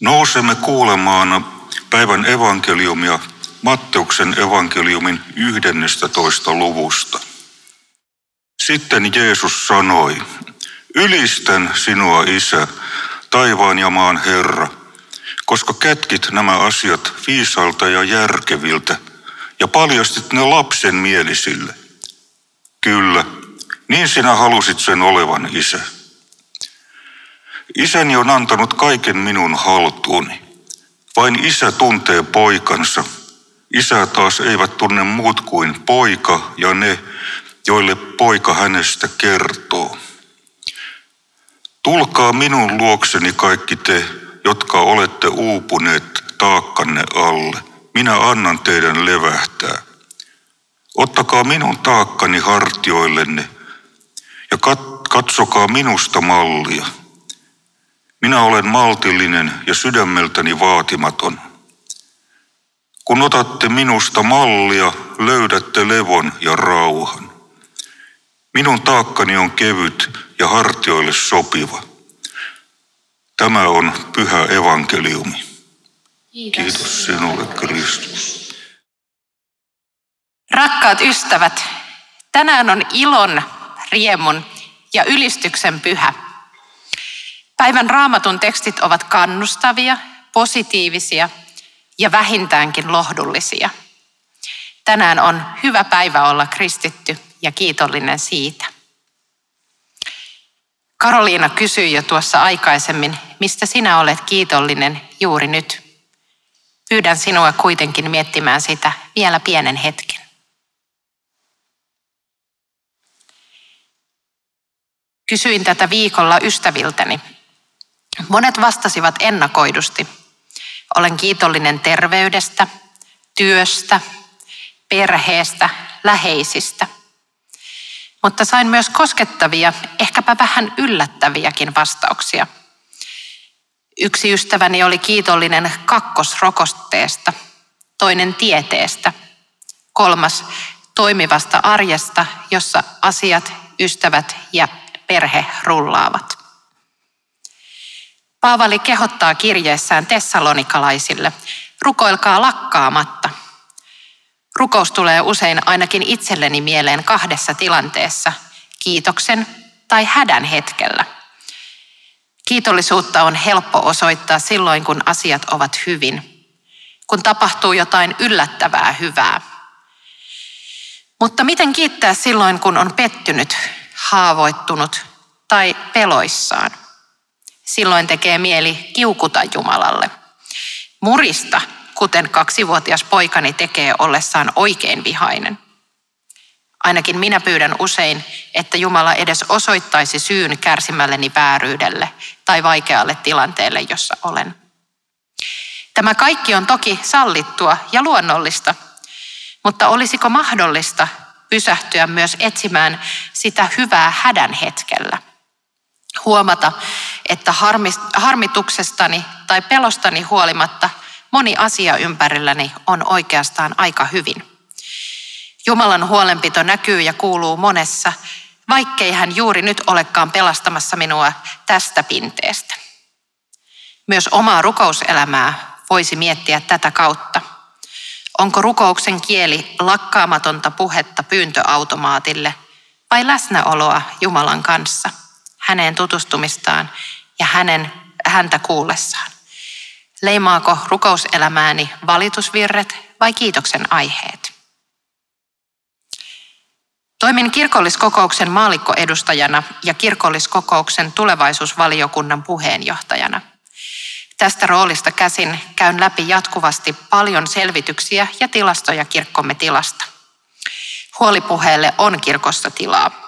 Nousemme kuulemaan päivän evankeliumia Matteuksen evankeliumin 11. luvusta. Sitten Jeesus sanoi, ylistän sinua Isä, taivaan ja maan Herra, koska kätkit nämä asiat viisalta ja järkeviltä ja paljastit ne lapsen mielisille. Kyllä, niin sinä halusit sen olevan, Isä. Isäni on antanut kaiken minun haltuuni. Vain isä tuntee poikansa. Isä taas eivät tunne muut kuin poika ja ne, joille poika hänestä kertoo. Tulkaa minun luokseni kaikki te, jotka olette uupuneet taakkanne alle. Minä annan teidän levähtää. Ottakaa minun taakkani hartioillenne ja katsokaa minusta mallia. Minä olen maltillinen ja sydämeltäni vaatimaton. Kun otatte minusta mallia, löydätte levon ja rauhan. Minun taakkani on kevyt ja hartioille sopiva. Tämä on pyhä evankeliumi. Kiitos, Kiitos sinulle, Kristus. Rakkaat ystävät, tänään on ilon, riemun ja ylistyksen pyhä. Päivän raamatun tekstit ovat kannustavia, positiivisia ja vähintäänkin lohdullisia. Tänään on hyvä päivä olla kristitty ja kiitollinen siitä. Karoliina kysyi jo tuossa aikaisemmin, mistä sinä olet kiitollinen juuri nyt. Pyydän sinua kuitenkin miettimään sitä vielä pienen hetken. Kysyin tätä viikolla ystäviltäni. Monet vastasivat ennakoidusti. Olen kiitollinen terveydestä, työstä, perheestä, läheisistä. Mutta sain myös koskettavia, ehkäpä vähän yllättäviäkin vastauksia. Yksi ystäväni oli kiitollinen kakkosrokotteesta, toinen tieteestä, kolmas toimivasta arjesta, jossa asiat, ystävät ja perhe rullaavat. Paavali kehottaa kirjeessään tessalonikalaisille, rukoilkaa lakkaamatta. Rukous tulee usein ainakin itselleni mieleen kahdessa tilanteessa, kiitoksen tai hädän hetkellä. Kiitollisuutta on helppo osoittaa silloin, kun asiat ovat hyvin, kun tapahtuu jotain yllättävää hyvää. Mutta miten kiittää silloin, kun on pettynyt, haavoittunut tai peloissaan? Silloin tekee mieli kiukuta Jumalalle. Murista, kuten kaksivuotias poikani tekee ollessaan oikein vihainen. Ainakin minä pyydän usein, että Jumala edes osoittaisi syyn kärsimälleni vääryydelle tai vaikealle tilanteelle, jossa olen. Tämä kaikki on toki sallittua ja luonnollista, mutta olisiko mahdollista pysähtyä myös etsimään sitä hyvää hädän hetkellä? Huomata, että harmituksestani tai pelostani huolimatta moni asia ympärilläni on oikeastaan aika hyvin. Jumalan huolenpito näkyy ja kuuluu monessa, vaikkei hän juuri nyt olekaan pelastamassa minua tästä pinteestä. Myös omaa rukouselämää voisi miettiä tätä kautta. Onko rukouksen kieli lakkaamatonta puhetta pyyntöautomaatille vai läsnäoloa Jumalan kanssa, häneen tutustumistaan ja hänen, häntä kuullessaan? Leimaako rukouselämääni valitusvirret vai kiitoksen aiheet? Toimin kirkolliskokouksen maalikkoedustajana ja kirkolliskokouksen tulevaisuusvaliokunnan puheenjohtajana. Tästä roolista käsin käyn läpi jatkuvasti paljon selvityksiä ja tilastoja kirkkomme tilasta. Huolipuheelle on kirkossa tilaa.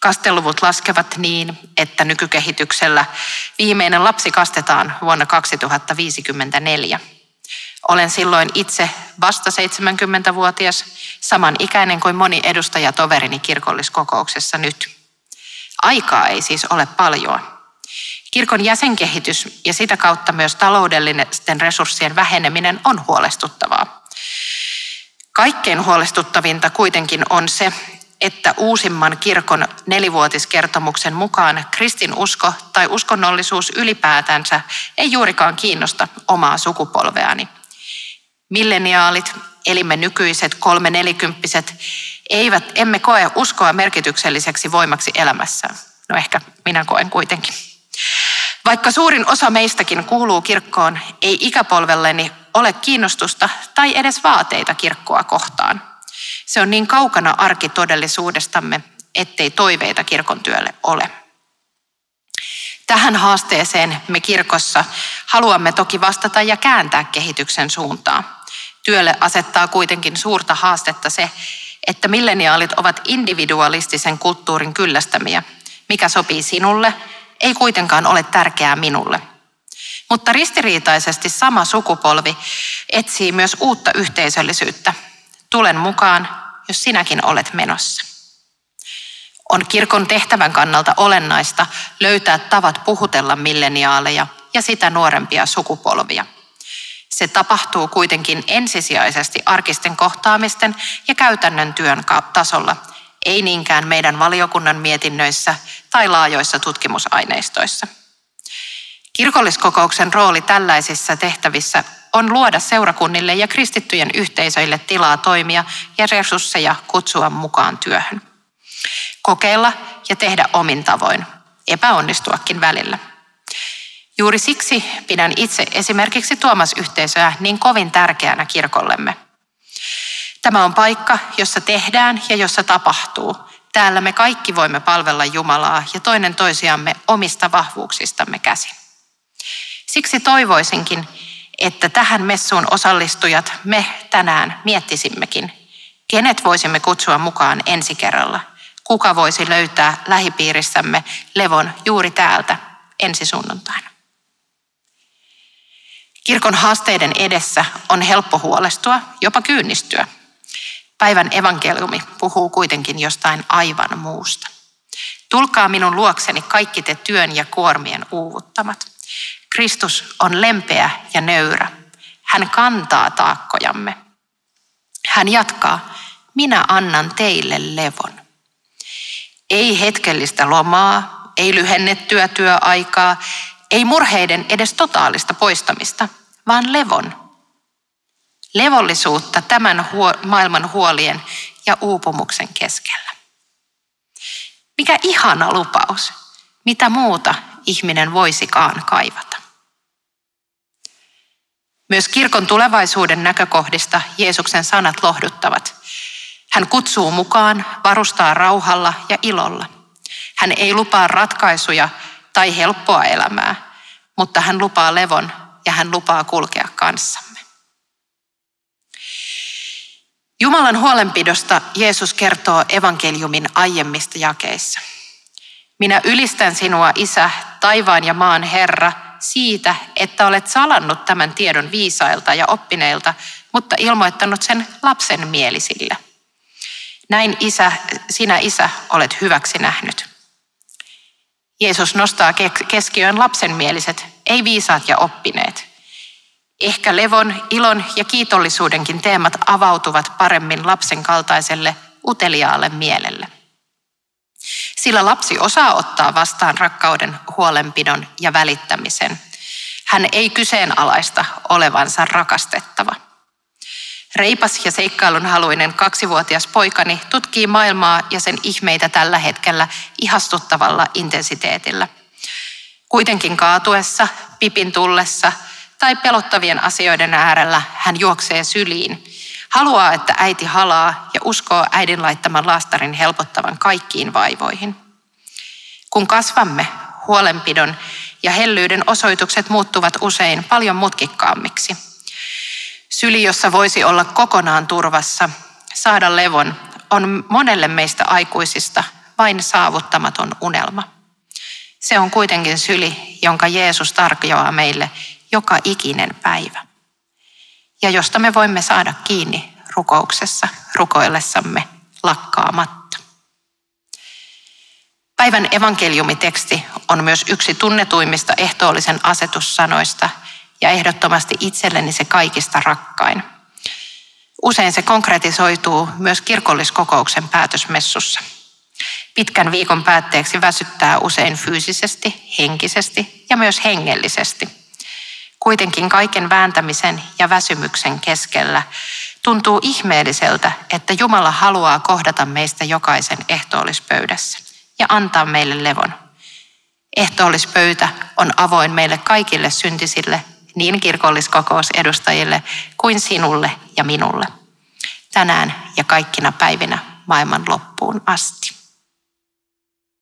Kasteluvut laskevat niin, että nykykehityksellä viimeinen lapsi kastetaan vuonna 2054. Olen silloin itse vasta 70-vuotias, saman ikäinen kuin moni edustajatoverini kirkolliskokouksessa nyt. Aikaa ei siis ole paljon. Kirkon jäsenkehitys ja sitä kautta myös taloudellisten resurssien väheneminen on huolestuttavaa. Kaikkein huolestuttavinta kuitenkin on se, että uusimman kirkon nelivuotiskertomuksen mukaan kristinusko tai uskonnollisuus ylipäätänsä ei juurikaan kiinnosta omaa sukupolveani. Milleniaalit, elimme nykyiset kolme nelikymppiset, eivät, emme koe uskoa merkitykselliseksi voimaksi elämässä. No ehkä minä koen kuitenkin. Vaikka suurin osa meistäkin kuuluu kirkkoon, ei ikäpolvelleni ole kiinnostusta tai edes vaateita kirkkoa kohtaan. Se on niin kaukana arkitodellisuudestamme, ettei toiveita kirkon työlle ole. Tähän haasteeseen me kirkossa haluamme toki vastata ja kääntää kehityksen suuntaa. Työlle asettaa kuitenkin suurta haastetta se, että milleniaalit ovat individualistisen kulttuurin kyllästämiä. Mikä sopii sinulle, ei kuitenkaan ole tärkeää minulle. Mutta ristiriitaisesti sama sukupolvi etsii myös uutta yhteisöllisyyttä. Tulen mukaan, jos sinäkin olet menossa. On kirkon tehtävän kannalta olennaista löytää tavat puhutella milleniaaleja ja sitä nuorempia sukupolvia. Se tapahtuu kuitenkin ensisijaisesti arkisten kohtaamisten ja käytännön työn tasolla, ei niinkään meidän valiokunnan mietinnöissä tai laajoissa tutkimusaineistoissa. Kirkolliskokouksen rooli tällaisissa tehtävissä on luoda seurakunnille ja kristittyjen yhteisöille tilaa toimia ja resursseja kutsua mukaan työhön. Kokeilla ja tehdä omin tavoin, epäonnistuakin välillä. Juuri siksi pidän itse esimerkiksi Tuomas-yhteisöä niin kovin tärkeänä kirkollemme. Tämä on paikka, jossa tehdään ja jossa tapahtuu. Täällä me kaikki voimme palvella Jumalaa ja toinen toisiamme omista vahvuuksistamme käsin. Siksi toivoisinkin, että tähän messuun osallistujat me tänään miettisimmekin, kenet voisimme kutsua mukaan ensi kerralla. Kuka voisi löytää lähipiirissämme levon juuri täältä ensi sunnuntaina. Kirkon haasteiden edessä on helppo huolestua, jopa kyynistyä. Päivän evankeliumi puhuu kuitenkin jostain aivan muusta. Tulkaa minun luokseni kaikki te työn ja kuormien uuvuttamat. Kristus on lempeä ja nöyrä. Hän kantaa taakkojamme. Hän jatkaa, minä annan teille levon. Ei hetkellistä lomaa, ei lyhennettyä työaikaa, ei murheiden edes totaalista poistamista, vaan levon. Levollisuutta tämän huo- maailman huolien ja uupumuksen keskellä. Mikä ihana lupaus. Mitä muuta ihminen voisikaan kaivata? Myös kirkon tulevaisuuden näkökohdista Jeesuksen sanat lohduttavat. Hän kutsuu mukaan, varustaa rauhalla ja ilolla. Hän ei lupaa ratkaisuja tai helppoa elämää, mutta hän lupaa levon ja hän lupaa kulkea kanssamme. Jumalan huolenpidosta Jeesus kertoo evankeliumin aiemmista jakeissa. Minä ylistän sinua, Isä, taivaan ja maan Herra, siitä, että olet salannut tämän tiedon viisailta ja oppineilta, mutta ilmoittanut sen lapsen mielisille. Näin isä, sinä isä olet hyväksi nähnyt. Jeesus nostaa keskiöön lapsenmieliset, ei viisaat ja oppineet. Ehkä levon, ilon ja kiitollisuudenkin teemat avautuvat paremmin lapsen kaltaiselle uteliaalle mielelle. Sillä lapsi osaa ottaa vastaan rakkauden, huolenpidon ja välittämisen. Hän ei kyseenalaista olevansa rakastettava. Reipas ja seikkailun haluinen kaksivuotias poikani tutkii maailmaa ja sen ihmeitä tällä hetkellä ihastuttavalla intensiteetillä. Kuitenkin kaatuessa, pipin tullessa tai pelottavien asioiden äärellä hän juoksee syliin Haluaa, että äiti halaa ja uskoo äidin laittaman laastarin helpottavan kaikkiin vaivoihin. Kun kasvamme, huolenpidon ja hellyyden osoitukset muuttuvat usein paljon mutkikkaammiksi. Syli, jossa voisi olla kokonaan turvassa, saada levon, on monelle meistä aikuisista vain saavuttamaton unelma. Se on kuitenkin syli, jonka Jeesus tarjoaa meille joka ikinen päivä ja josta me voimme saada kiinni rukouksessa rukoillessamme lakkaamatta. Päivän evankeliumiteksti on myös yksi tunnetuimmista ehtoollisen asetussanoista ja ehdottomasti itselleni se kaikista rakkain. Usein se konkretisoituu myös kirkolliskokouksen päätösmessussa. Pitkän viikon päätteeksi väsyttää usein fyysisesti, henkisesti ja myös hengellisesti. Kuitenkin kaiken vääntämisen ja väsymyksen keskellä tuntuu ihmeelliseltä, että Jumala haluaa kohdata meistä jokaisen ehtoollispöydässä ja antaa meille levon. Ehtoollispöytä on avoin meille kaikille syntisille, niin kirkolliskokousedustajille kuin sinulle ja minulle. Tänään ja kaikkina päivinä maailman loppuun asti.